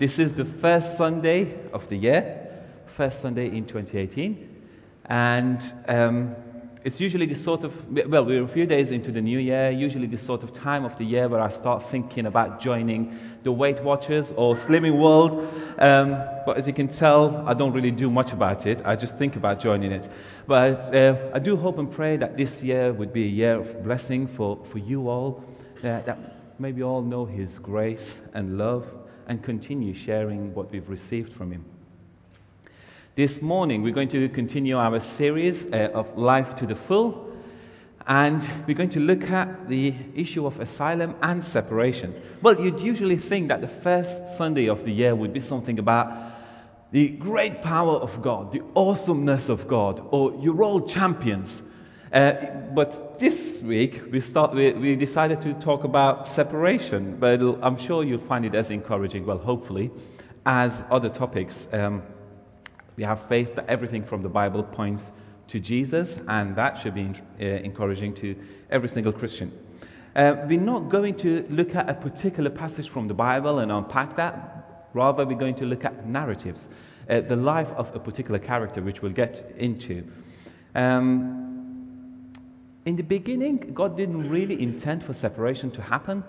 This is the first Sunday of the year, first Sunday in 2018. And um, it's usually the sort of, well, we're a few days into the new year, usually the sort of time of the year where I start thinking about joining the Weight Watchers or Slimming World. Um, but as you can tell, I don't really do much about it. I just think about joining it. But uh, I do hope and pray that this year would be a year of blessing for, for you all, uh, that maybe all know His grace and love and continue sharing what we've received from Him. This morning, we're going to continue our series uh, of Life to the Full, and we're going to look at the issue of asylum and separation. Well, you'd usually think that the first Sunday of the year would be something about the great power of God, the awesomeness of God, or you're all champions. Uh, but this week we, start, we, we, decided to talk about separation, but I'm sure you'll find it as encouraging, well, hopefully, as other topics. Um, we have faith that everything from the Bible points to Jesus, and that should be uh, encouraging to every single Christian. Uh, we're not going to look at a particular passage from the Bible and unpack that. Rather, we're going to look at narratives, uh, the life of a particular character, which we'll get into. Um, in the beginning, God didn't really intend for separation to happen.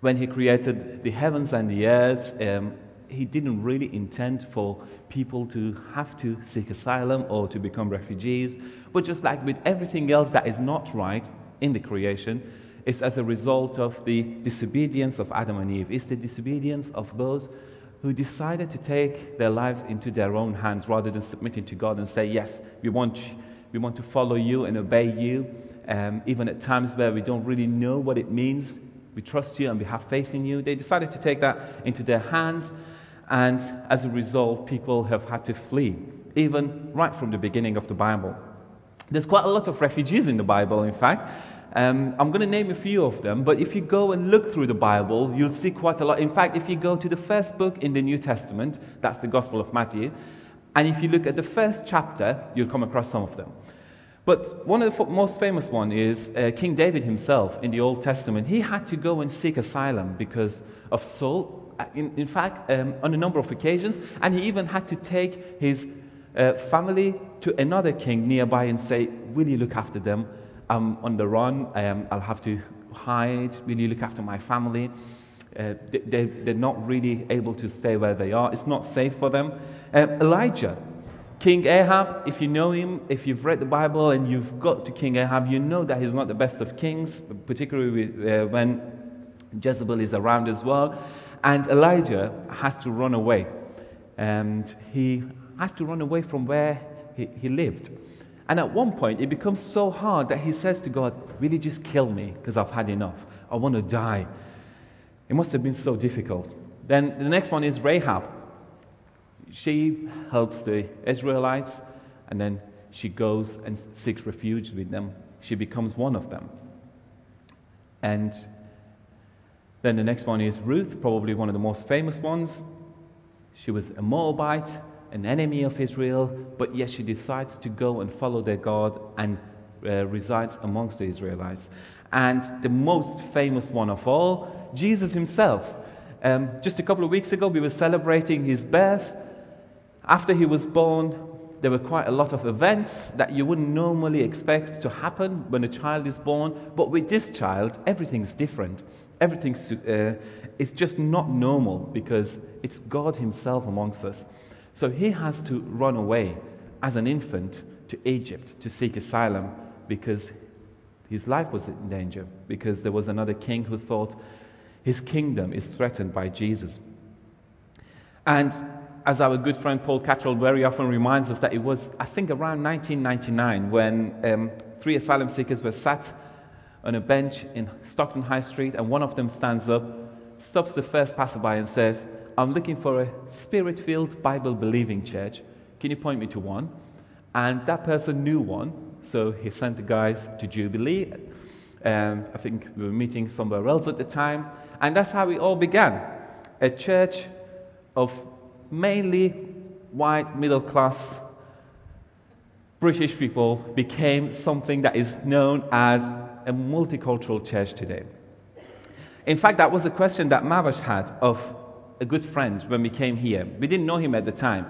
When He created the heavens and the earth, um, He didn't really intend for people to have to seek asylum or to become refugees. But just like with everything else that is not right in the creation, it's as a result of the disobedience of Adam and Eve. It's the disobedience of those who decided to take their lives into their own hands rather than submitting to God and say, Yes, we want we want to follow you and obey you, um, even at times where we don't really know what it means. We trust you and we have faith in you. They decided to take that into their hands, and as a result, people have had to flee, even right from the beginning of the Bible. There's quite a lot of refugees in the Bible, in fact. Um, I'm going to name a few of them, but if you go and look through the Bible, you'll see quite a lot. In fact, if you go to the first book in the New Testament, that's the Gospel of Matthew, and if you look at the first chapter, you'll come across some of them. But one of the most famous one is uh, King David himself in the Old Testament. He had to go and seek asylum because of Saul. Uh, in, in fact, um, on a number of occasions, and he even had to take his uh, family to another king nearby and say, "Will you look after them? I'm on the run. Um, I'll have to hide. Will you look after my family?" Uh, they, they're not really able to stay where they are. It's not safe for them. Uh, Elijah, King Ahab, if you know him, if you've read the Bible and you've got to King Ahab, you know that he's not the best of kings, particularly uh, when Jezebel is around as well. And Elijah has to run away. And he has to run away from where he, he lived. And at one point, it becomes so hard that he says to God, you just kill me? Because I've had enough. I want to die. It must have been so difficult. Then the next one is Rahab she helps the Israelites and then she goes and seeks refuge with them. She becomes one of them. And then the next one is Ruth, probably one of the most famous ones. She was a Moabite, an enemy of Israel, but yet she decides to go and follow their God and uh, resides amongst the Israelites. And the most famous one of all, Jesus himself. Um, just a couple of weeks ago, we were celebrating his birth. After he was born, there were quite a lot of events that you wouldn't normally expect to happen when a child is born. But with this child, everything's different. Everything's uh, just not normal because it's God Himself amongst us. So he has to run away as an infant to Egypt to seek asylum because his life was in danger, because there was another king who thought his kingdom is threatened by Jesus. And as our good friend Paul Cattrall very often reminds us, that it was, I think, around 1999 when um, three asylum seekers were sat on a bench in Stockton High Street, and one of them stands up, stops the first passerby, and says, I'm looking for a spirit filled, Bible believing church. Can you point me to one? And that person knew one, so he sent the guys to Jubilee. Um, I think we were meeting somewhere else at the time, and that's how it all began. A church of mainly white middle class British people became something that is known as a multicultural church today. In fact, that was a question that Mahvash had of a good friend when we came here. We didn't know him at the time,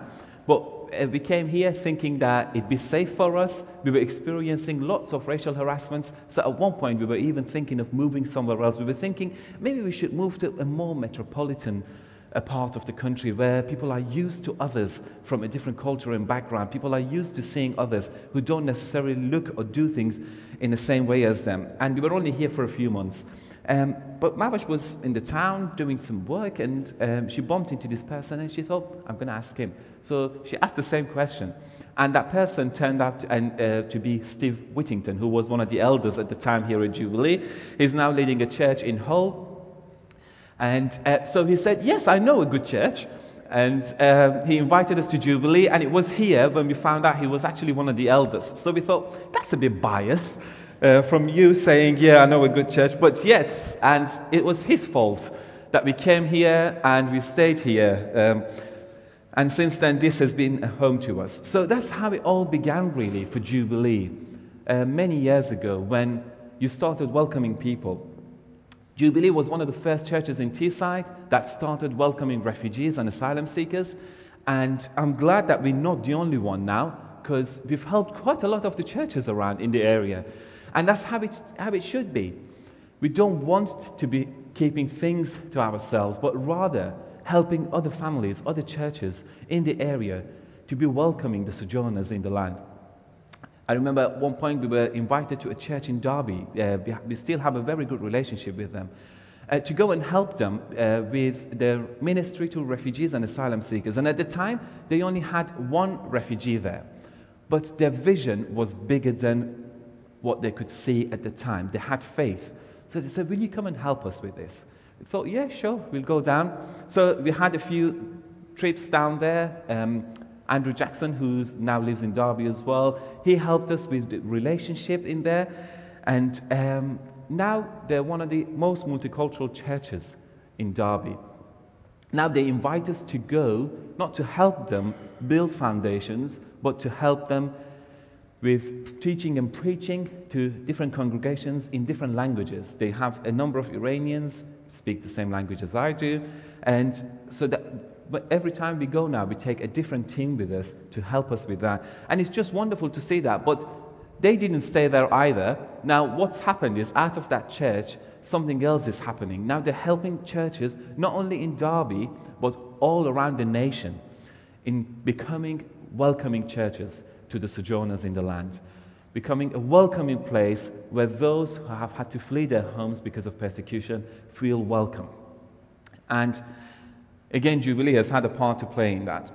but uh, we came here thinking that it'd be safe for us. We were experiencing lots of racial harassments. So at one point, we were even thinking of moving somewhere else. We were thinking maybe we should move to a more metropolitan a part of the country where people are used to others from a different culture and background. People are used to seeing others who don't necessarily look or do things in the same way as them. And we were only here for a few months. Um, but Mahvash was in the town doing some work and um, she bumped into this person and she thought, I'm going to ask him. So she asked the same question. And that person turned out to, and, uh, to be Steve Whittington, who was one of the elders at the time here at Jubilee. He's now leading a church in Hull. And uh, so he said, Yes, I know a good church. And uh, he invited us to Jubilee, and it was here when we found out he was actually one of the elders. So we thought, that's a bit biased uh, from you saying, Yeah, I know a good church, but yes, and it was his fault that we came here and we stayed here. Um, and since then, this has been a home to us. So that's how it all began, really, for Jubilee, uh, many years ago when you started welcoming people. Jubilee was one of the first churches in Teesside that started welcoming refugees and asylum seekers. And I'm glad that we're not the only one now, because we've helped quite a lot of the churches around in the area. And that's how it, how it should be. We don't want to be keeping things to ourselves, but rather helping other families, other churches in the area to be welcoming the sojourners in the land. I remember at one point we were invited to a church in Derby. Uh, we, still have a very good relationship with them. Uh, to go and help them uh, with their ministry to refugees and asylum seekers. And at the time, they only had one refugee there. But their vision was bigger than what they could see at the time. They had faith. So they said, Will you come and help us with this? We thought, Yeah, sure, we'll go down. So we had a few trips down there. Um, Andrew Jackson, who now lives in Derby as well, he helped us with the relationship in there. And um, now they're one of the most multicultural churches in Derby. Now they invite us to go, not to help them build foundations, but to help them with teaching and preaching to different congregations in different languages. They have a number of Iranians speak the same language as I do, and so that but every time we go now, we take a different team with us to help us with that. And it's just wonderful to see that. But they didn't stay there either. Now, what's happened is out of that church, something else is happening. Now they're helping churches, not only in Derby, but all around the nation, in becoming welcoming churches to the sojourners in the land, becoming a welcoming place where those who have had to flee their homes because of persecution feel welcome. And again, Jubilee has had a part to play in that.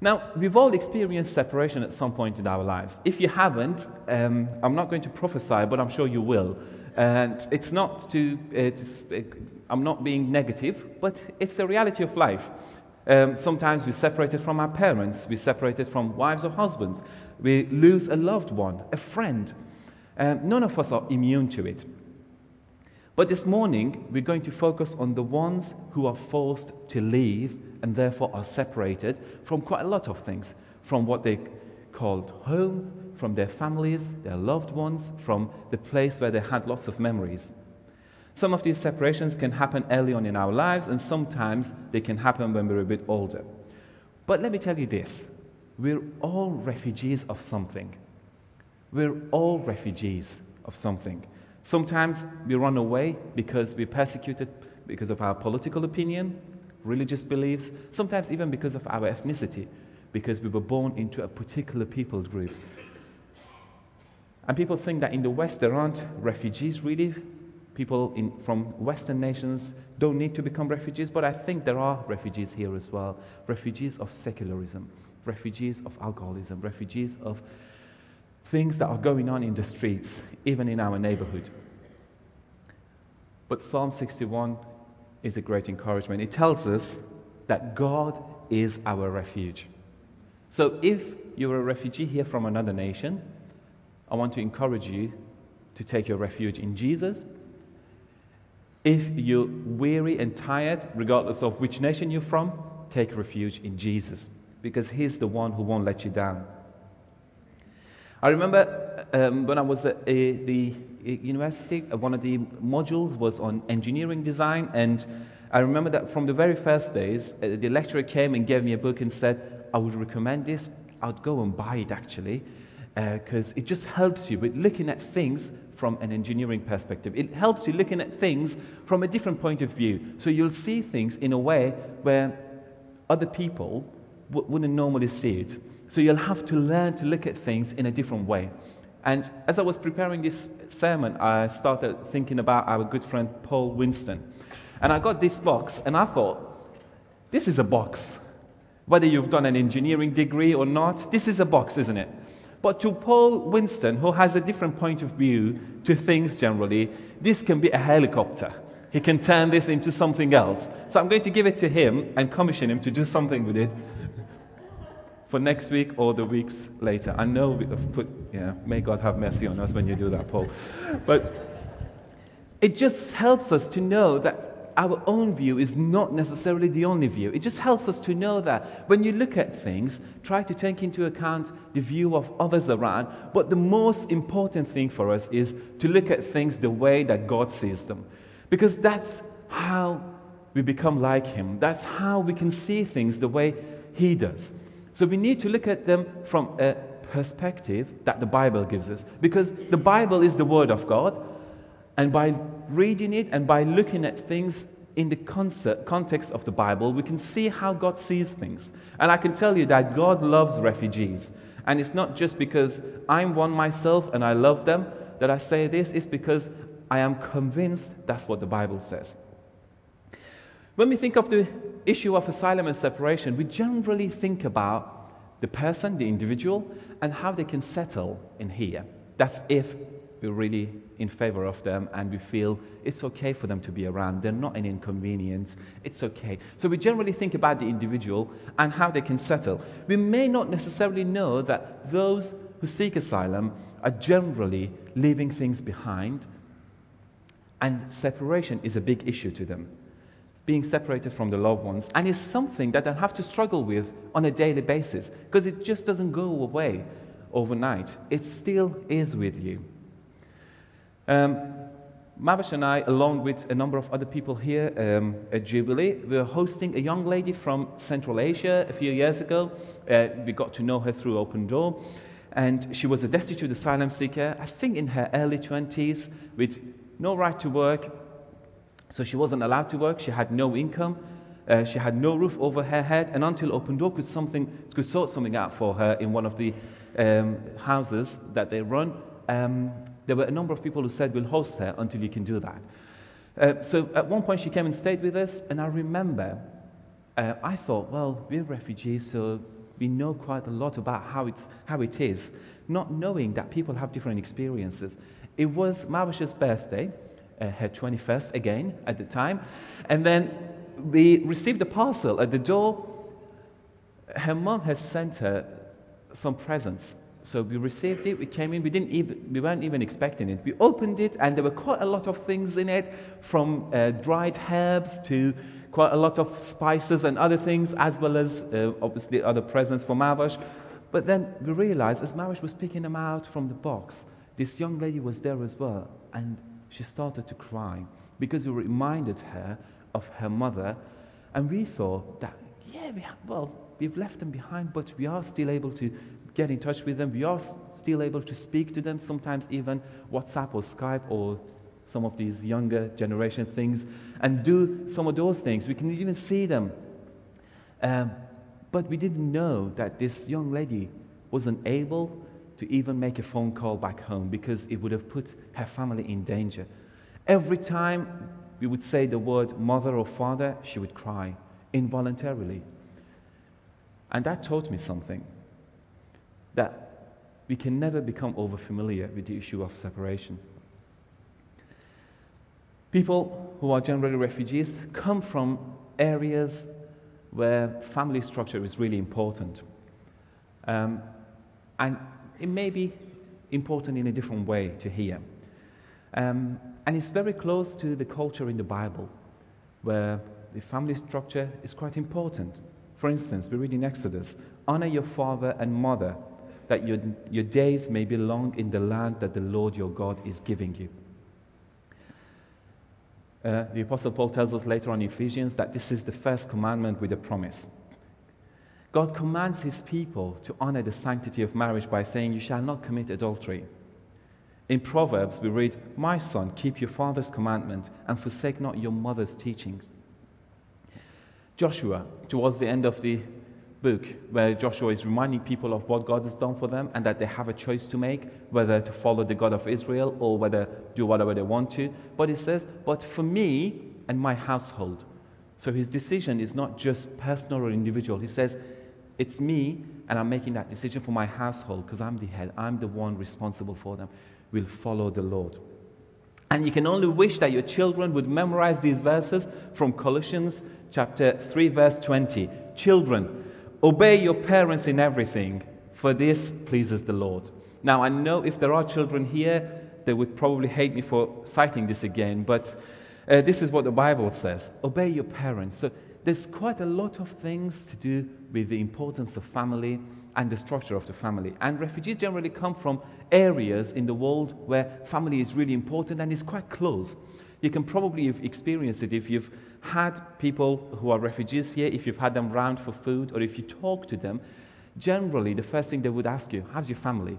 Now, we've all experienced separation at some point in our lives. If you haven't, um, I'm not going to prophesy, but I'm sure you will. And it's not to, uh, to I'm not being negative, but it's the reality of life. Um, sometimes we're separated from our parents, we're separated from wives or husbands, we lose a loved one, a friend. Um, none of us are immune to it. But this morning, we're going to focus on the ones who are forced to leave and therefore are separated from quite a lot of things from what they called home, from their families, their loved ones, from the place where they had lots of memories. Some of these separations can happen early on in our lives, and sometimes they can happen when we're a bit older. But let me tell you this we're all refugees of something. We're all refugees of something. Sometimes we run away because we're persecuted because of our political opinion, religious beliefs, sometimes even because of our ethnicity, because we were born into a particular people group. And people think that in the West there aren't refugees really people in, from Western nations don't need to become refugees, but I think there are refugees here as well. Refugees of secularism, refugees of alcoholism, refugees of things that are going on in the streets, even in our neighborhood. But Psalm 61 is a great encouragement. It tells us that God is our refuge. So if you're a refugee here from another nation, I want to encourage you to take your refuge in Jesus if you're weary and tired, regardless of which nation you're from, take refuge in Jesus because He's the one who won't let you down. I remember um, when I was at the university, uh, one of the modules was on engineering design, and I remember that from the very first days, uh, the lecturer came and gave me a book and said, I would recommend this. I'd go and buy it actually, because uh, it just helps you with looking at things from an engineering perspective. It helps you looking at things from a different point of view. So you'll see things in a way where other people w- wouldn't normally see it. So you'll have to learn to look at things in a different way. And as I was preparing this sermon, I started thinking about our good friend Paul Winston. And I got this box, and I thought, this is a box. Whether you've done an engineering degree or not, this is a box, isn't it? But to Paul Winston, who has a different point of view to things generally, this can be a helicopter. He can turn this into something else. So I'm going to give it to him and commission him to do something with it for next week or the weeks later. I know we have put, yeah, may God have mercy on us when you do that, Paul. But it just helps us to know that our own view is not necessarily the only view. It just helps us to know that when you look at things, try to take into account the view of others around. But the most important thing for us is to look at things the way that God sees them. Because that's how we become like Him. That's how we can see things the way He does. So we need to look at them from a perspective that the Bible gives us. Because the Bible is the Word of God. And by reading it and by looking at things in the context of the Bible, we can see how God sees things. And I can tell you that God loves refugees. And it's not just because I'm one myself and I love them that I say this, it's because I am convinced that's what the Bible says. When we think of the issue of asylum and separation, we generally think about the person, the individual, and how they can settle in here. That's if we're really in favor of them and we feel it's okay for them to be around. They're not an inconvenience. It's okay. So we generally think about the individual and how they can settle. We may not necessarily know that those who seek asylum are generally leaving things behind and separation is a big issue to them. Being separated from the loved ones, and it's something that they have to struggle with on a daily basis because it just doesn't go away overnight. It still is with you. Um, Mavish and I, along with a number of other people here um, at Jubilee, we were hosting a young lady from Central Asia a few years ago. Uh, we got to know her through Open Door. And she was a destitute asylum seeker, I think in her early 20s, with no right to work. So she wasn't allowed to work. She had no income. Uh, she had no roof over her head. And until Open Door could, something, could sort something out for her in one of the um, houses that they run, um, there were a number of people who said, We'll host her until you can do that. Uh, so at one point she came and stayed with us, and I remember uh, I thought, well, we're refugees, so we know quite a lot about how, it's, how it is, not knowing that people have different experiences. It was Mavish's birthday, uh, her 21st again at the time, and then we received a parcel at the door. Her mom had sent her some presents so we received it, we came in, we, didn't even, we weren't even expecting it. We opened it, and there were quite a lot of things in it, from uh, dried herbs to quite a lot of spices and other things, as well as uh, obviously other presents for Mavish. But then we realized, as Mavish was picking them out from the box, this young lady was there as well, and she started to cry because we reminded her of her mother, and we thought that, yeah, we have, well, we've left them behind, but we are still able to get in touch with them. We are still able to speak to them, sometimes even WhatsApp or Skype or some of these younger generation things, and do some of those things. We can even see them. Um, but we didn't know that this young lady wasn't able to even make a phone call back home because it would have put her family in danger. Every time we would say the word mother or father, she would cry involuntarily. And that taught me something that we can never become over familiar with the issue of separation. People who are generally refugees come from areas where family structure is really important. Um, and it may be important in a different way to hear. Um, and it's very close to the culture in the Bible, where the family structure is quite important. For instance, we read in Exodus honor your father and mother that your, your days may be long in the land that the Lord your God is giving you. Uh, the Apostle Paul tells us later on in Ephesians that this is the first commandment with a promise. God commands his people to honor the sanctity of marriage by saying, You shall not commit adultery. In Proverbs, we read, My son, keep your father's commandment and forsake not your mother's teachings. Joshua, towards the end of the book, where Joshua is reminding people of what God has done for them and that they have a choice to make whether to follow the God of Israel or whether do whatever they want to. But he says, But for me and my household. So his decision is not just personal or individual. He says, It's me and I'm making that decision for my household because I'm the head, I'm the one responsible for them. Will follow the Lord. And you can only wish that your children would memorize these verses from Colossians chapter 3 verse 20. Children, obey your parents in everything, for this pleases the Lord. Now I know if there are children here, they would probably hate me for citing this again, but uh, this is what the Bible says. Obey your parents. So there's quite a lot of things to do with the importance of family and the structure of the family. And refugees generally come from areas in the world where family is really important and is quite close. You can probably have experienced it if you've had people who are refugees here, if you've had them round for food, or if you talk to them. Generally, the first thing they would ask you, How's your family?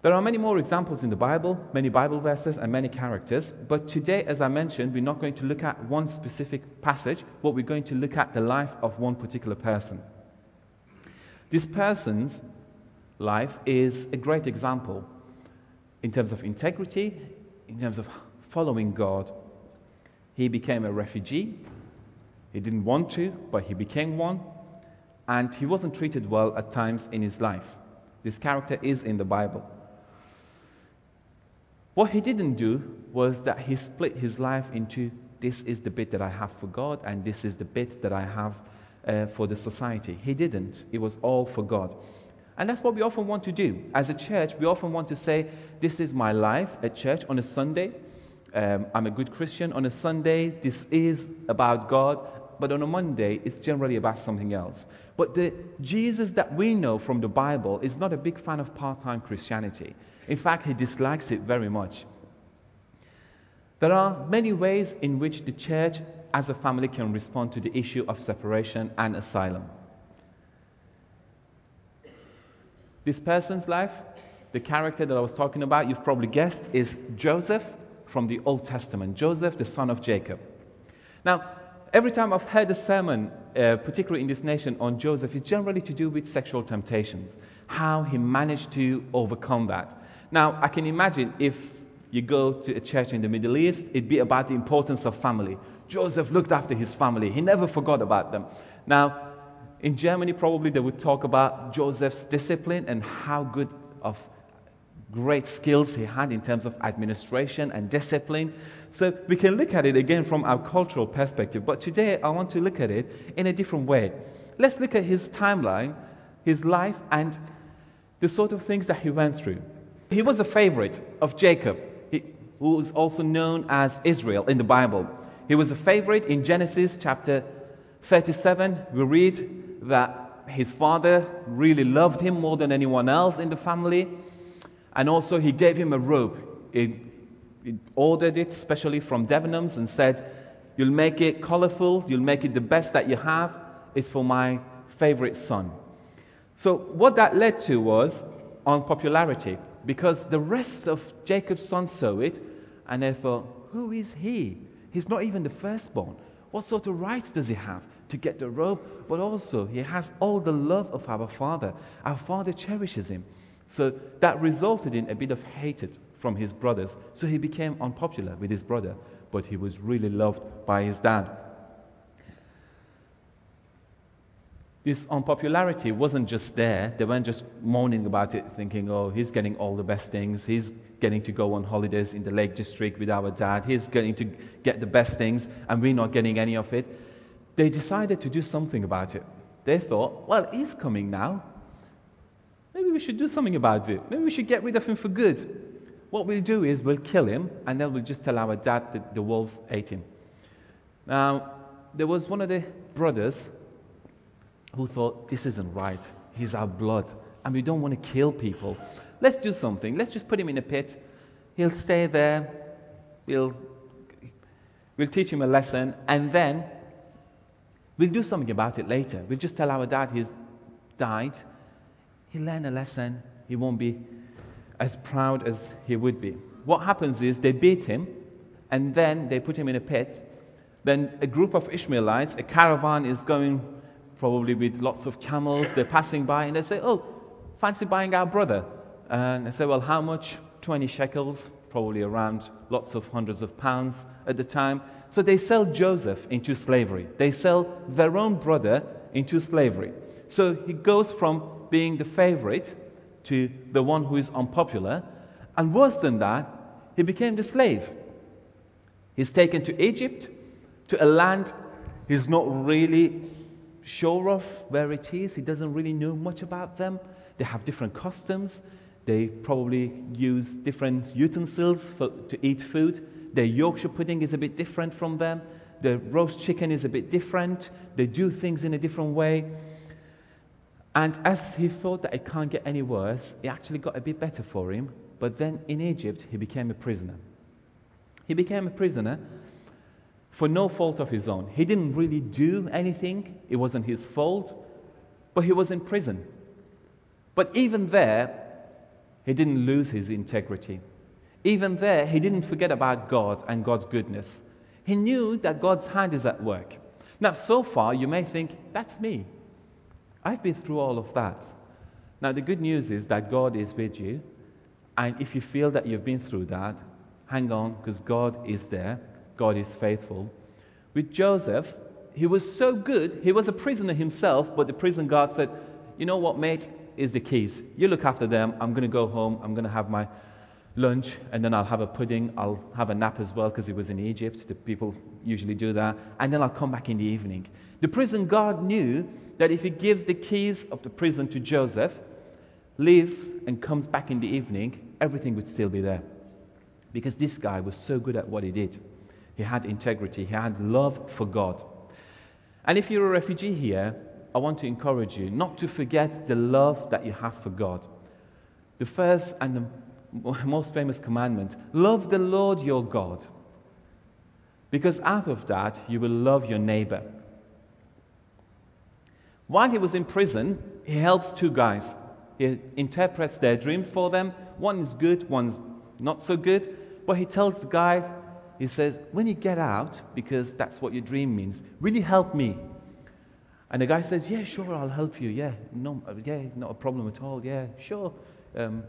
There are many more examples in the Bible, many Bible verses, and many characters. But today, as I mentioned, we're not going to look at one specific passage, but we're going to look at the life of one particular person. This person's life is a great example in terms of integrity, in terms of following God. He became a refugee. He didn't want to, but he became one. And he wasn't treated well at times in his life. This character is in the Bible. What he didn't do was that he split his life into this is the bit that I have for God, and this is the bit that I have uh, for the society. He didn't. It was all for God. And that's what we often want to do. As a church, we often want to say, This is my life at church on a Sunday. Um, I'm a good Christian. On a Sunday, this is about God. But on a Monday, it's generally about something else. But the Jesus that we know from the Bible is not a big fan of part time Christianity. In fact, he dislikes it very much. There are many ways in which the church as a family can respond to the issue of separation and asylum. This person's life, the character that I was talking about, you've probably guessed, is Joseph from the Old Testament. Joseph, the son of Jacob. Now, every time I've heard a sermon, uh, particularly in this nation, on Joseph, it's generally to do with sexual temptations, how he managed to overcome that. Now, I can imagine if you go to a church in the Middle East, it'd be about the importance of family. Joseph looked after his family, he never forgot about them. Now, in Germany, probably they would talk about Joseph's discipline and how good of great skills he had in terms of administration and discipline. So we can look at it again from our cultural perspective. But today I want to look at it in a different way. Let's look at his timeline, his life, and the sort of things that he went through. He was a favorite of Jacob, who was also known as Israel in the Bible. He was a favorite in Genesis chapter 37. We read that his father really loved him more than anyone else in the family. And also, he gave him a robe. He, he ordered it, specially from Debenhams, and said, You'll make it colorful, you'll make it the best that you have. It's for my favorite son. So, what that led to was unpopularity because the rest of Jacob's sons saw it and they thought, Who is he? He's not even the firstborn. What sort of rights does he have to get the robe? But also, he has all the love of our father. Our father cherishes him. So that resulted in a bit of hatred from his brothers. So he became unpopular with his brother, but he was really loved by his dad. This unpopularity wasn't just there. They weren't just moaning about it, thinking, oh, he's getting all the best things. He's getting to go on holidays in the Lake District with our dad. He's getting to get the best things, and we're not getting any of it. They decided to do something about it. They thought, well, he's coming now. Maybe we should do something about it. Maybe we should get rid of him for good. What we'll do is we'll kill him, and then we'll just tell our dad that the wolves ate him. Now, there was one of the brothers who thought, this isn't right. He's our blood, and we don't want to kill people. Let's do something. Let's just put him in a pit. He'll stay there. We'll We'll teach him a lesson, and then we'll do something about it later. We'll just tell our dad he's died. He'll learn a lesson. He won't be as proud as he would be. What happens is they beat him, and then they put him in a pit. Then a group of Ishmaelites, a caravan is going probably with lots of camels. They're passing by, and they say, Oh, fancy buying our brother? And they say, Well, how much? 20 shekels probably around lots of hundreds of pounds at the time. So they sell Joseph into slavery. They sell their own brother into slavery. So he goes from being the favorite to the one who is unpopular. And worse than that, he became the slave. He's taken to Egypt, to a land he's not really sure of where it is. He doesn't really know much about them. They have different customs. They probably use different utensils for, to eat food. Their Yorkshire pudding is a bit different from them. The roast chicken is a bit different. They do things in a different way. And as he thought that it can't get any worse, it actually got a bit better for him. But then in Egypt, he became a prisoner. He became a prisoner for no fault of his own. He didn't really do anything, it wasn't his fault, but he was in prison. But even there, he didn't lose his integrity. Even there, he didn't forget about God and God's goodness. He knew that God's hand is at work. Now, so far, you may think, that's me. I've been through all of that. Now, the good news is that God is with you. And if you feel that you've been through that, hang on, because God is there. God is faithful. With Joseph, he was so good, he was a prisoner himself, but the prison guard said, You know what, mate? is the keys. You look after them. I'm going to go home. I'm going to have my lunch, and then I'll have a pudding. I'll have a nap as well because it was in Egypt. The people usually do that. And then I'll come back in the evening. The prison guard knew that if he gives the keys of the prison to Joseph, leaves, and comes back in the evening, everything would still be there. Because this guy was so good at what he did. He had integrity, he had love for God. And if you're a refugee here, I want to encourage you not to forget the love that you have for God. The first and the most famous commandment love the Lord your God. Because out of that, you will love your neighbor. While he was in prison, he helps two guys. He interprets their dreams for them. One is good, one's not so good. But he tells the guy, he says, When you get out, because that's what your dream means, will you help me? And the guy says, Yeah, sure, I'll help you. Yeah, no, yeah, not a problem at all. Yeah, sure. Um,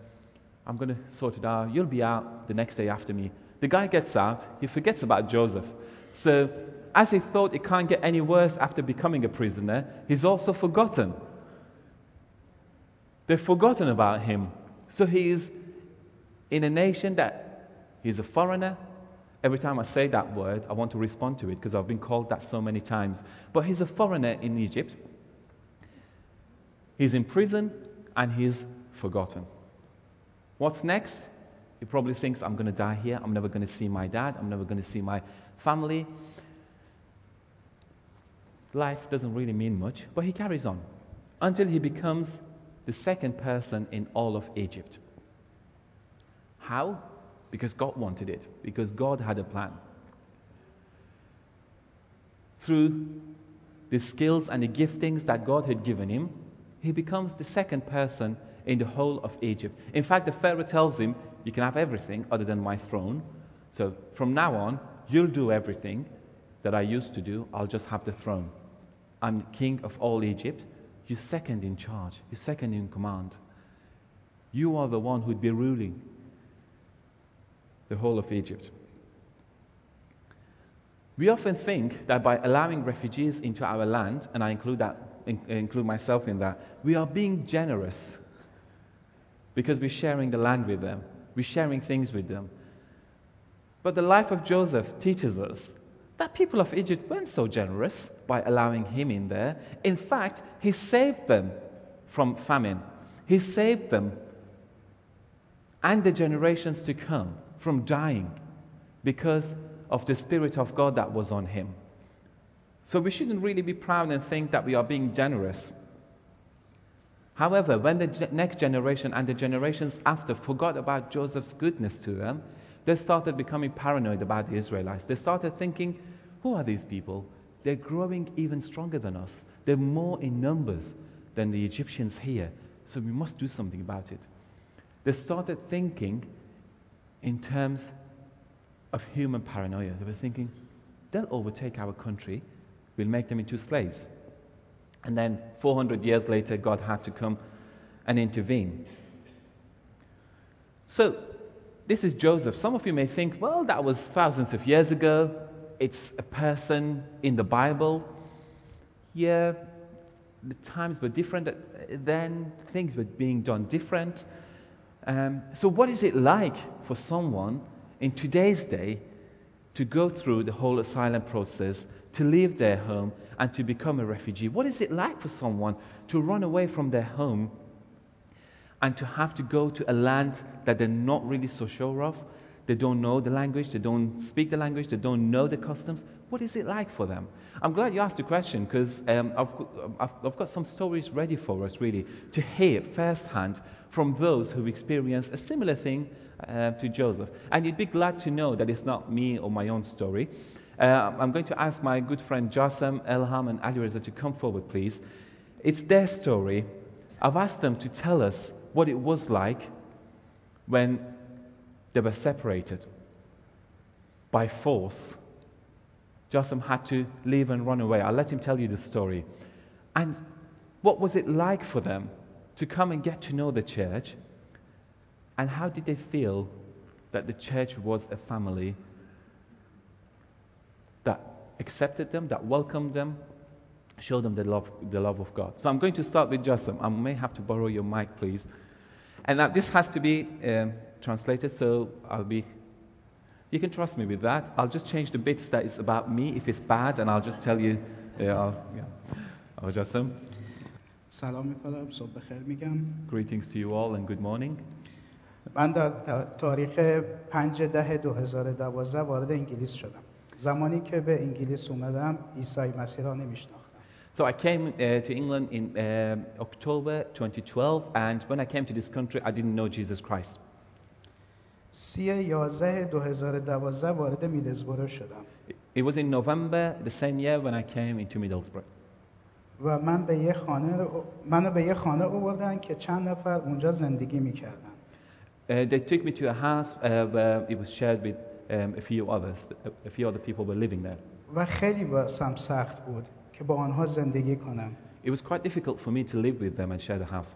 I'm going to sort it out. You'll be out the next day after me. The guy gets out. He forgets about Joseph. So, as he thought it can't get any worse after becoming a prisoner, he's also forgotten. They've forgotten about him. So he's in a nation that he's a foreigner, Every time I say that word, I want to respond to it because I've been called that so many times. But he's a foreigner in Egypt. He's in prison and he's forgotten. What's next? He probably thinks, I'm going to die here. I'm never going to see my dad. I'm never going to see my family. Life doesn't really mean much, but he carries on until he becomes the second person in all of Egypt. How? Because God wanted it, because God had a plan. Through the skills and the giftings that God had given him, he becomes the second person in the whole of Egypt. In fact, the Pharaoh tells him, You can have everything other than my throne. So from now on, you'll do everything that I used to do. I'll just have the throne. I'm king of all Egypt. You're second in charge. You're second in command. You are the one who'd be ruling the whole of Egypt. We often think that by allowing refugees into our land, and I include, that, include myself in that, we are being generous because we're sharing the land with them, we're sharing things with them. But the life of Joseph teaches us that people of Egypt weren't so generous by allowing him in there. In fact, he saved them from famine, he saved them and the generations to come from dying because of the Spirit of God that was on him. So we shouldn't really be proud and think that we are being generous. However, when the next generation and the generations after forgot about Joseph's goodness to them, They started becoming paranoid about the Israelites. They started thinking, who are these people? They're growing even stronger than us. They're more in numbers than the Egyptians here. So we must do something about it. They started thinking in terms of human paranoia. They were thinking, they'll overtake our country, we'll make them into slaves. And then 400 years later, God had to come and intervene. So, this is Joseph. Some of you may think, well, that was thousands of years ago. It's a person in the Bible. Yeah, the times were different then, things were being done different. Um, so, what is it like for someone in today's day to go through the whole asylum process, to leave their home, and to become a refugee? What is it like for someone to run away from their home and to have to go to a land that they're not really so sure of? They don't know the language, they don't speak the language, they don't know the customs. What is it like for them? I'm glad you asked the question because um, I've, I've, I've got some stories ready for us, really, to hear firsthand from those who've experienced a similar thing uh, to Joseph. And you'd be glad to know that it's not me or my own story. Uh, I'm going to ask my good friend Jasem, Elham, and Ali Reza to come forward, please. It's their story. I've asked them to tell us what it was like when they were separated by force. Jasem had to leave and run away. I'll let him tell you the story. And what was it like for them to come and get to know the church? And how did they feel that the church was a family that accepted them, that welcomed them, showed them the love, the love of God? So I'm going to start with Jasem. I may have to borrow your mic, please. And now this has to be um, translated, so I'll be. You can trust me with that. I'll just change the bits that is about me if it's bad, and I'll just tell you. Yeah, I'll, yeah. I'll just um, سلام میکنم صبح بخیر میگم Greetings to you all and good morning. من در تا- تاریخ 5 ده 2012 وارد انگلیس شدم زمانی که به انگلیس اومدم عیسی مسیح را نمیشناختم So I came uh, to England in um, October 2012, and when I came to this country, I didn't know Jesus Christ. سی 11 2012 وارد میدزبرو شدم It was in November the same year when I came into Middlesbrough. و من به یه خانه رو- منو به یه خانه آوردن که چند نفر اونجا زندگی می‌کردن Uh, they took me to a house uh, where it was shared with um, a few others. A few other people were living there. و خیلی واسم سخت بود که با آنها زندگی کنم It was quite difficult for me to live with them and share the house.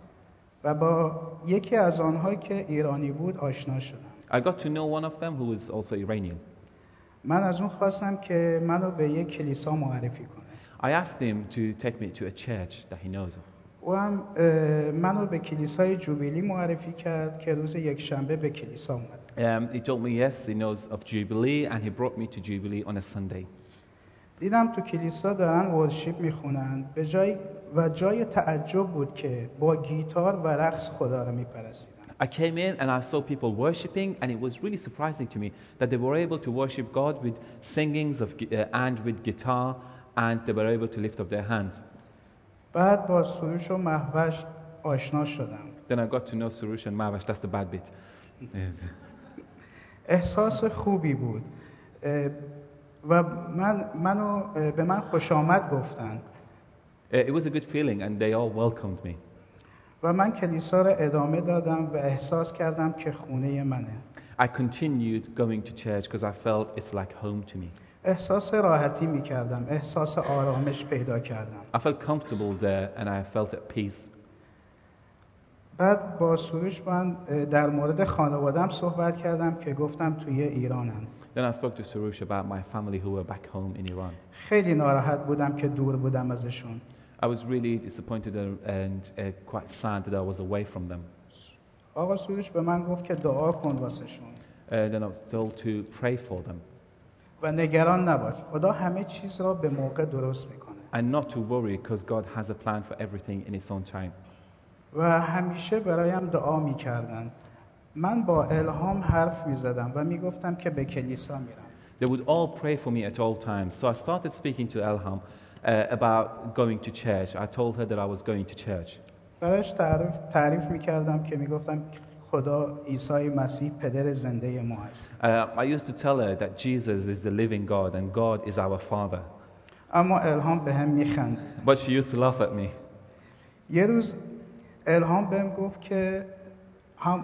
و با یکی از آنها که ایرانی بود آشنا شدم I got to know one of them who was also Iranian. من از اون خواستم که منو به یک کلیسا معرفی کنه I asked him to take me to a church that he knows of. او هم منو به کلیسای جوبیلی معرفی کرد که روز یک شنبه به کلیسا اومد Um, he told me yes, he knows of Jubilee, and he brought me to Jubilee on a Sunday. دیدم تو کلیسا دارن ورشیپ می‌خونن به جای و جای تعجب بود که با گیتار و رقص خدا رو میپرستیدن I came in and I saw people worshipping, and it was really surprising to me that they were able to worship God with singings of, gui- uh, and with guitar, and they were able to lift up their hands. بعد با سروش و محوش آشنا شدم Then I got to know Surush and Mahash, that's the bad bit. Yes. احساس خوبی بود اه، و من منو اه، به من خوش آمد گفتن Uh, it was a good feeling, and they all welcomed me. و من کلیسا رو ادامه دادم و احساس کردم که خونه منه I continued going to church because I felt it's like home to me. احساس راحتی می کردم احساس آرامش پیدا کردم I felt comfortable there, and I felt at peace. بعد با سروش من در مورد خانوادم صحبت کردم که گفتم توی ایرانن Then I spoke to Surush about my family who were back home in Iran. خیلی ناراحت بودم که دور بودم ازشون I was really disappointed and, and uh, quite sad that I was away from them. آقا سروش به من گفت که دعا کن واسهشون Uh, then I was told to pray for them و نگران نباش خدا همه چیز را به موقع درست میکنه and not to worry because God has a plan for everything in His own time. و همیشه برایم دعا میکردن من با الهام حرف میزدم و میگفتم که به کلیسا میرم They would all pray for me at all times. So I started speaking to Elham uh, about going to church. I told her that I was going to church. براش تعریف, تعریف می‌کردم که می‌گفتم خدا عیسی مسیح پدر زنده ما است Uh, I used to tell her that Jesus is the living God and God is our Father. اما الهام به هم میخند But she used to laugh at me. یه روز الهام بهم گفت که هم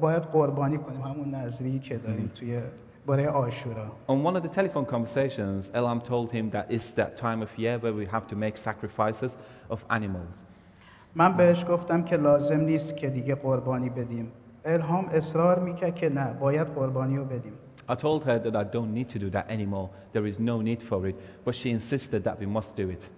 باید قربانی کنیم همون نظری که داریم توی برای آشورا On one of the telephone conversations, Elam told him that it's that time of year where we have to make sacrifices of animals. من بهش گفتم که لازم نیست که دیگه قربانی بدیم الهام اصرار می‌کرد که نه باید قربانی رو بدیم I told her that I don't need to do that anymore. There is no need for it. But she insisted that we must do it.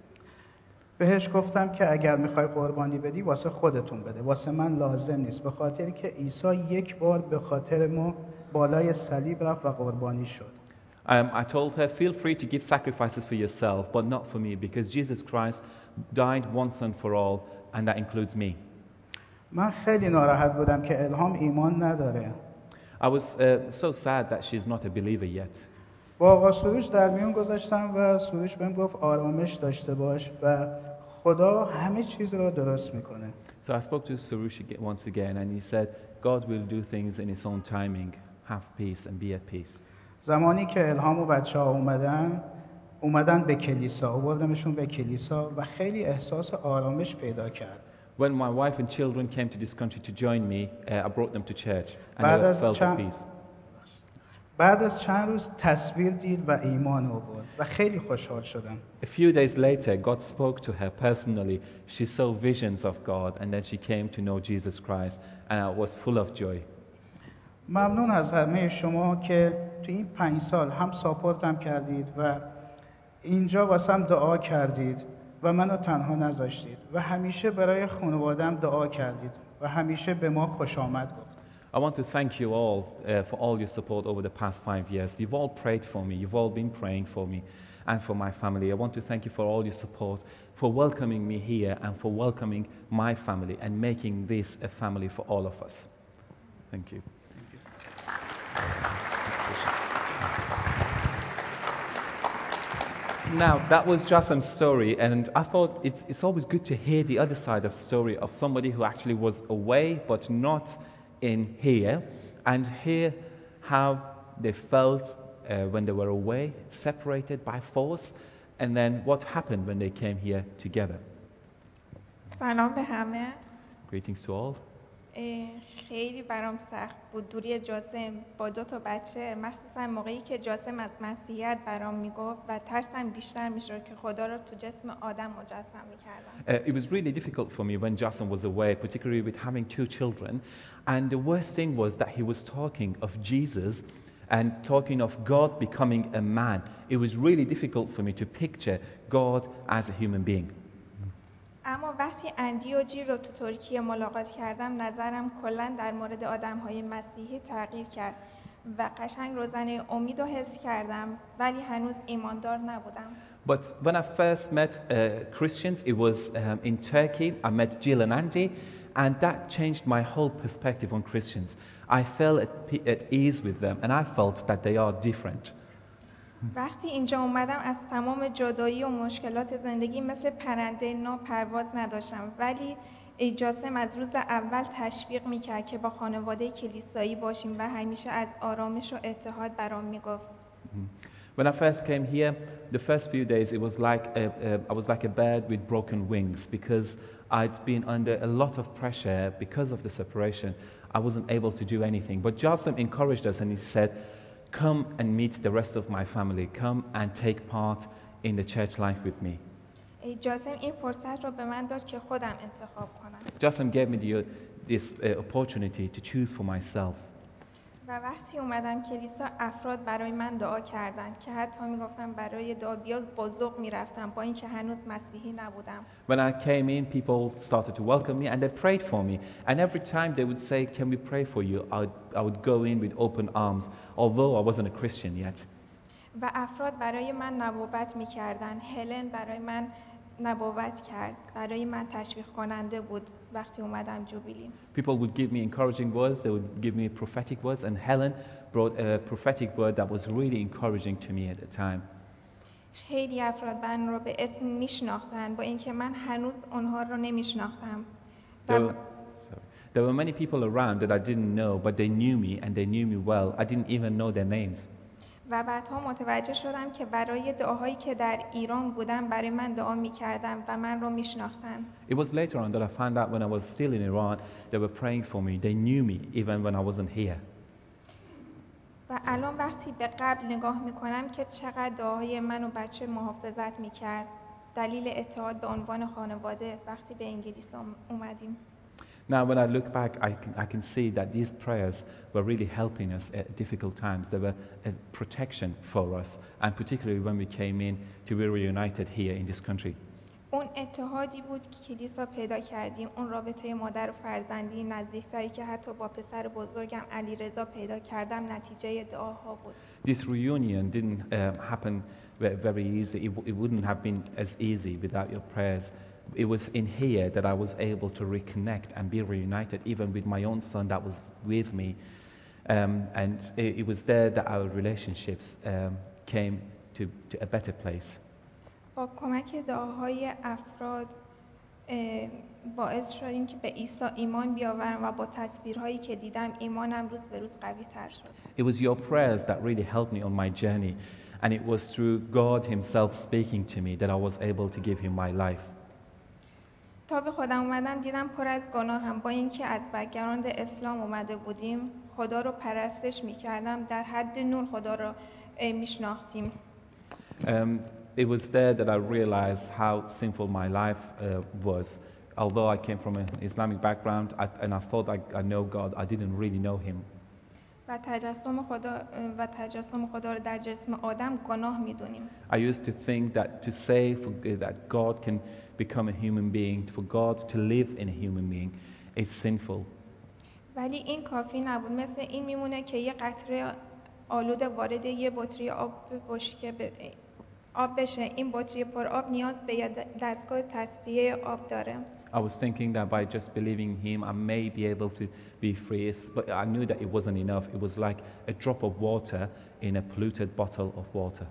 بهش گفتم که اگر می‌خوای قربانی بدی واسه خودتون بده واسه من لازم نیست به خاطر که عیسی یک بار به خاطر ما بالای صلیب رفت و قربانی شد Um, I told her, feel free to give sacrifices for yourself, but not for me, because Jesus Christ died once and for all, and that includes me. من خیلی ناراحت بودم که الهام ایمان نداره I was uh, so sad that she's not a believer yet. با آقا سروش در میون گذاشتم و سروش بهم گفت آرامش داشته باش و خدا همه چیز رو درست می‌کنه So I spoke to Surush once again, and he said, God will do things in His own timing. Have peace and be at peace. زمانی که الهام و بچه ها اومدن اومدن به کلیسا آوردمشون به کلیسا و خیلی احساس آرامش پیدا کرد When my wife and children came to this country to join me, uh, I brought them to church, and بعد they از felt at چند, peace. بعد از چند روز تصویر دید و ایمان آورد و خیلی خوشحال شدم A few days later, God spoke to her personally. She saw visions of God, and then she came to know Jesus Christ, and I was full of joy. ممنون از همه شما که تو این پنج سال هم ساپورتم کردید و اینجا واسم دعا کردید و منو تنها نذاشتید و همیشه برای خانوادم دعا کردید و همیشه به ما خوش آمد گفت I want to thank you all uh, for all your support over the past five years. You've all prayed for me, you've all been praying for me and for my family. I want to thank you for all your support, for welcoming me here, and for welcoming my family and making this a family for all of us. Thank you. Now, that was Jasam's story, and I thought it's, it's always good to hear the other side of story of somebody who actually was away but not in here, and hear how they felt uh, when they were away, separated by force, and then what happened when they came here together. سلام به همه Greetings to all. خیلی برام سخت بود دوری جاسم با دو تا بچه مخصوصا موقعی که جاسم از مسیحیت برام می‌گفت و ترسم بیشتر می‌شد که خدا رو تو جسم آدم مجسم می‌کردم Uh, it was really difficult for me when Jason was away, particularly with having two children. And the worst thing was that he was talking of Jesus and talking of God becoming a man. It was really difficult for me to picture God as a human being. اما وقتی اندی و جی رو تو ترکیه ملاقات کردم نظرم کلا در مورد آدم های مسیحی تغییر کرد و قشنگ روزنه امید رو حس کردم ولی هنوز ایماندار نبودم But when I first met uh, Christians, it was um, in Turkey. I met Jill and Andy, and that changed my whole perspective on Christians. I felt at, at ease with them, and I felt that they are different. وقتی اینجا اومدم از تمام جدایی و مشکلات زندگی مثل پرنده نا پرواز نداشتم ولی جاسم از روز اول تشویق می‌کرد که با خانواده کلیسایی باشیم و همیشه از آرامش و اتحاد برام می‌گفت When I first came here, the first few days it was like a, a, I was like a bird with broken wings because I'd been under a lot of pressure because of the separation. I wasn't able to do anything. But Jassim encouraged us and he said, Come and meet the rest of my family. Come and take part in the church life with me. Jasim gave me the, uh, this uh, opportunity to choose for myself. و وقتی اومدم کلیسا افراد برای من دعا کردند که حتی می‌گفتم برای دعا بیاز با ذوق می‌رفتم با اینکه هنوز مسیحی نبودم When I came in, people started to welcome me and they prayed for me. And every time they would say, Can we pray for you? I would, I would go in with open arms, although I wasn't a Christian yet. و افراد برای من نبوت می‌کردن هلن برای من نبوت کرد برای من تشویق کننده بود وقتی اومدم جوبیلی People would give me encouraging words, they would give me prophetic words, and Helen brought a prophetic word that was really encouraging to me at the time. خیلی افراد من رو به اسم میشناختن با اینکه من هنوز اونها رو نمیشناختم There و were, sorry. There were many people around that I didn't know, but they knew me and they knew me well. I didn't even know their names. و بعدها متوجه شدم که برای دعاهایی که در ایران بودم برای من دعا می‌کردن و من رو میشناختن It was later on that I found out when I was still in Iran, they were praying for me. They knew me even when I wasn't here. و الان وقتی به قبل نگاه می‌کنم که چقدر دعاهای من و بچه محافظت می‌کرد دلیل اتحاد به عنوان خانواده وقتی به انگلیس اومدیم Now, when I look back, I can, I can see that these prayers were really helping us at difficult times. They were a protection for us, and particularly when we came in to be reunited here in this country. اون اتحادی بود که کلیسا پیدا کردیم اون رابطه مادر و فرزندی نزدیکتری که حتی با پسر بزرگم علی رضا پیدا کردم نتیجه دعاها بود This reunion didn't um, happen ve- very easy. It, w- it wouldn't have been as easy without your prayers. It was in here that I was able to reconnect and be reunited, even with my own son that was with me. Um, and it, it was there that our relationships um, came to, to a better place. با کمک دعاهای افراد اه، باعث شدیم که به عیسی ایمان بیاورم و با تصویرهایی که دیدم ایمانم روز به روز قوی تر شد It was your prayers that really helped me on my journey. And it was through God Himself speaking to me that I was able to give Him my life. تا به خودم اومدم دیدم پر از گناهم با اینکه از بکگراند اسلام اومده بودیم خدا رو پرستش می‌کردم در حد نور خدا رو میشناختیم Um, it was there that I realized how sinful my life uh, was. Although I came from an Islamic background I, and I thought I, I know God, I didn't really know Him. و تجسم خدا و تجسم خدا رو در جسم آدم گناه می‌دونیم I used to think that to say for, that God can become a human being, for God to live in a human being, is sinful. ولی این کافی نبود مثل این میمونه که یه قطره آلوده وارد یه بطری آب بشه که آب بشه این بطری پر آب نیاز به دستگاه تصفیه آب داره I was thinking that by just believing Him, I may be able to be free, but I knew that it wasn't enough. It was like a drop of water in a polluted bottle of water.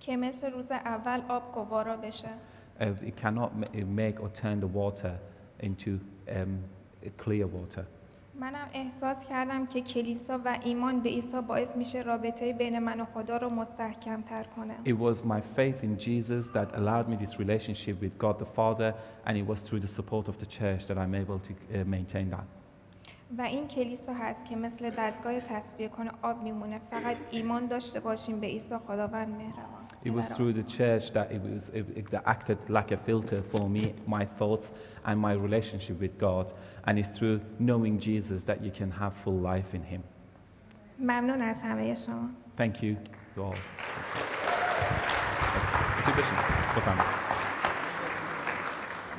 که مثل روز اول آب گوارا بشه Uh, it cannot ma- make or turn the water into um, clear water. منم احساس کردم که کلیسا و ایمان به عیسی باعث میشه رابطه بین من و خدا رو مستحکم تر کنه It was my faith in Jesus that allowed me this relationship with God the Father, and it was through the support of the church that I'm able to uh, maintain that. و این کلیسا هست که مثل دستگاه تصفیه کنه آب میمونه. فقط ایمان داشته باشیم به عیسی خداوند مهربان. It was through the church that it was it, it, that acted like a filter for me, my thoughts, and my relationship with God. And it's through knowing Jesus that you can have full life in Him. ممنون از همه شما Thank you to all.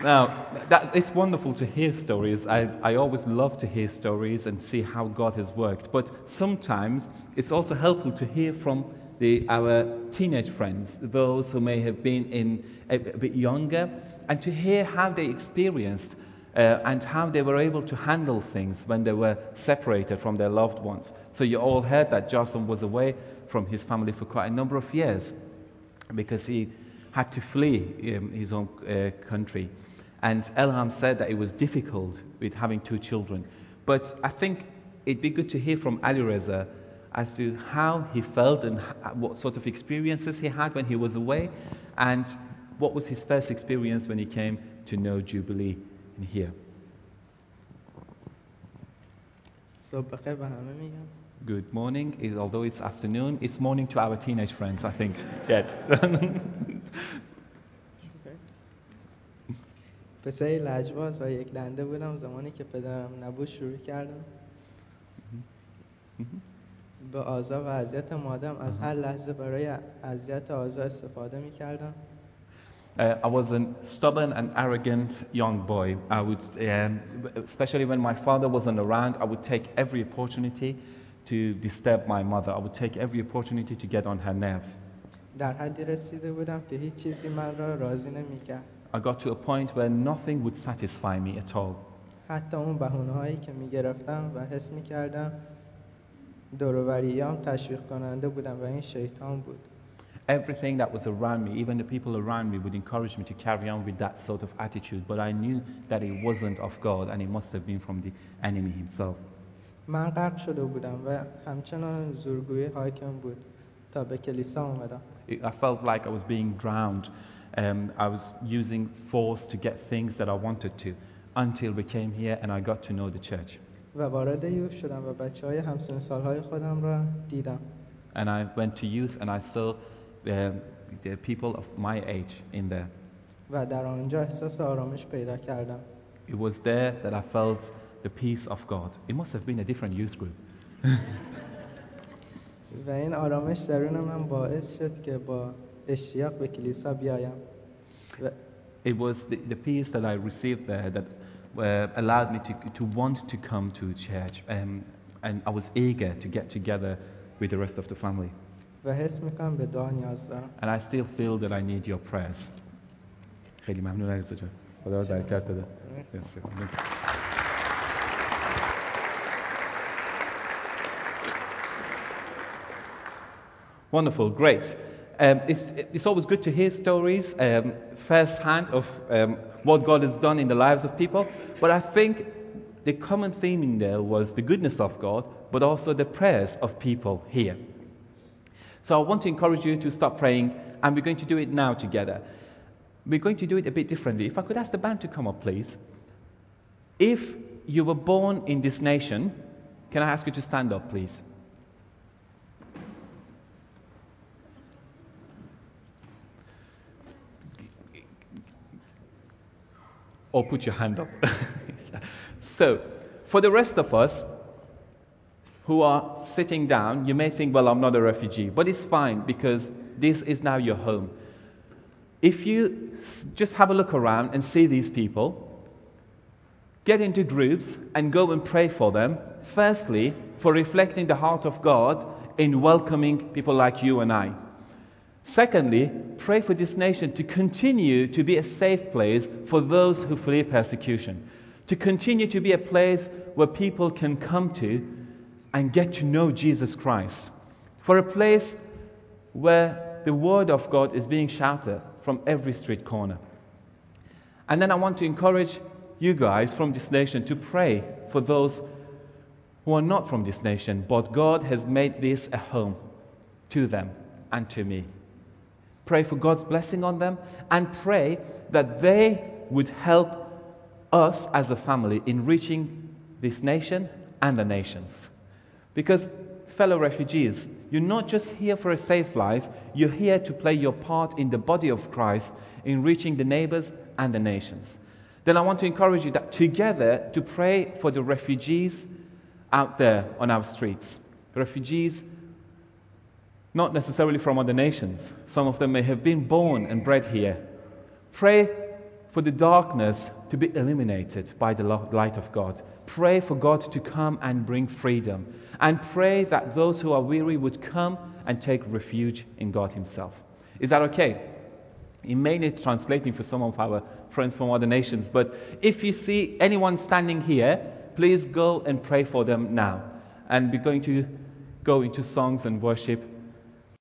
Now, that, it's wonderful to hear stories. I, I always love to hear stories and see how God has worked. But sometimes it's also helpful to hear from the, our teenage friends, those who may have been in a, a bit younger, and to hear how they experienced uh, and how they were able to handle things when they were separated from their loved ones. So you all heard that Jassim was away from his family for quite a number of years because he had to flee um, his own uh, country. And Elham said that it was difficult with having two children. But I think it'd be good to hear from Ali Reza as to how he felt and h- what sort of experiences he had when he was away and what was his first experience when he came to know Jubilee in here. صبح بخیر به همه میگم Good morning. It- Although it's afternoon, it's morning to our teenage friends, I think. Yes. پسری لجباز و یک دنده بودم زمانی که پدرم نبود شروع کردم به آزار و اذیت مادرم از هر لحظه برای اذیت آزار استفاده می‌کردم Uh, I was a stubborn and arrogant young boy. I would, um, especially when my father wasn't around, I would take every opportunity to disturb my mother. I would take every opportunity to get on her nerves. در حدی رسیده بودم که هیچ چیزی من را راضی نمی‌کرد I got to a point where nothing would satisfy me at all. حتی اون بهونه هایی که می‌گرفتم و حس می‌کردم دوروبریام تشویق کننده بودم و این شیطان بود everything that was around me, even the people around me, would encourage me to carry on with that sort of attitude. But I knew that it wasn't of God and it must have been from the enemy himself. من غرق شده بودم و همچنان زورگویی حاکم بود تا به کلیسا اومدم It- I felt like I was being drowned. Um, I was using force to get things that I wanted to until we came here and I got to know the church. و وارد یوف شدم و بچه های همسن سالهای خودم را دیدم And I went to youth and I saw um, the people of my age in there. و در آنجا احساس آرامش پیدا کردم It was there that I felt the peace of God. It must have been a different youth group. و این آرامش درون من باعث شد که با اشتیاق به کلیسا بیایم It was the, the peace that I received there that uh, allowed me to, to want to come to church. Um, and I was eager to get together with the rest of the family. و حس میکنم به دعا نیاز دارم And I still feel that I need your prayers. خیلی ممنون علیرضا جان. خدا برکت بده. مرسی. ممنون. Wonderful, great. Um, it's, it's always good to hear stories um, firsthand of um, what God has done in the lives of people. But I think the common theme in there was the goodness of God, but also the prayers of people here. So I want to encourage you to start praying, and we're going to do it now together. We're going to do it a bit differently. If I could ask the band to come up, please. If you were born in this nation, can I ask you to stand up, please? Or put your hand up. so, for the rest of us, who are sitting down, you may think, well, I'm not a refugee. But it's fine because this is now your home. If you just have a look around and see these people, get into groups and go and pray for them. Firstly, for reflecting the heart of God in welcoming people like you and I. Secondly, pray for this nation to continue to be a safe place for those who flee persecution, to continue to be a place where people can come to and get to know Jesus Christ, for a place where the Word of God is being shouted from every street corner. And then I want to encourage you guys from this nation to pray for those who are not from this nation, but God has made this a home to them and to me. Pray for God's blessing on them and pray that they would help us as a family in reaching this nation and the nations. Because, fellow refugees, you're not just here for a safe life, you're here to play your part in the body of Christ in reaching the neighbors and the nations. Then I want to encourage you that together to pray for the refugees out there on our streets. Refugees not necessarily from other nations. Some of them may have been born and bred here. Pray for the darkness to be eliminated by the light of God. Pray for God to come and bring freedom. And pray that those who are weary would come and take refuge in God Himself. Is that okay? It may need translating for some of our friends from other nations, but if you see anyone standing here, please go and pray for them now. And we're going to go into songs and worship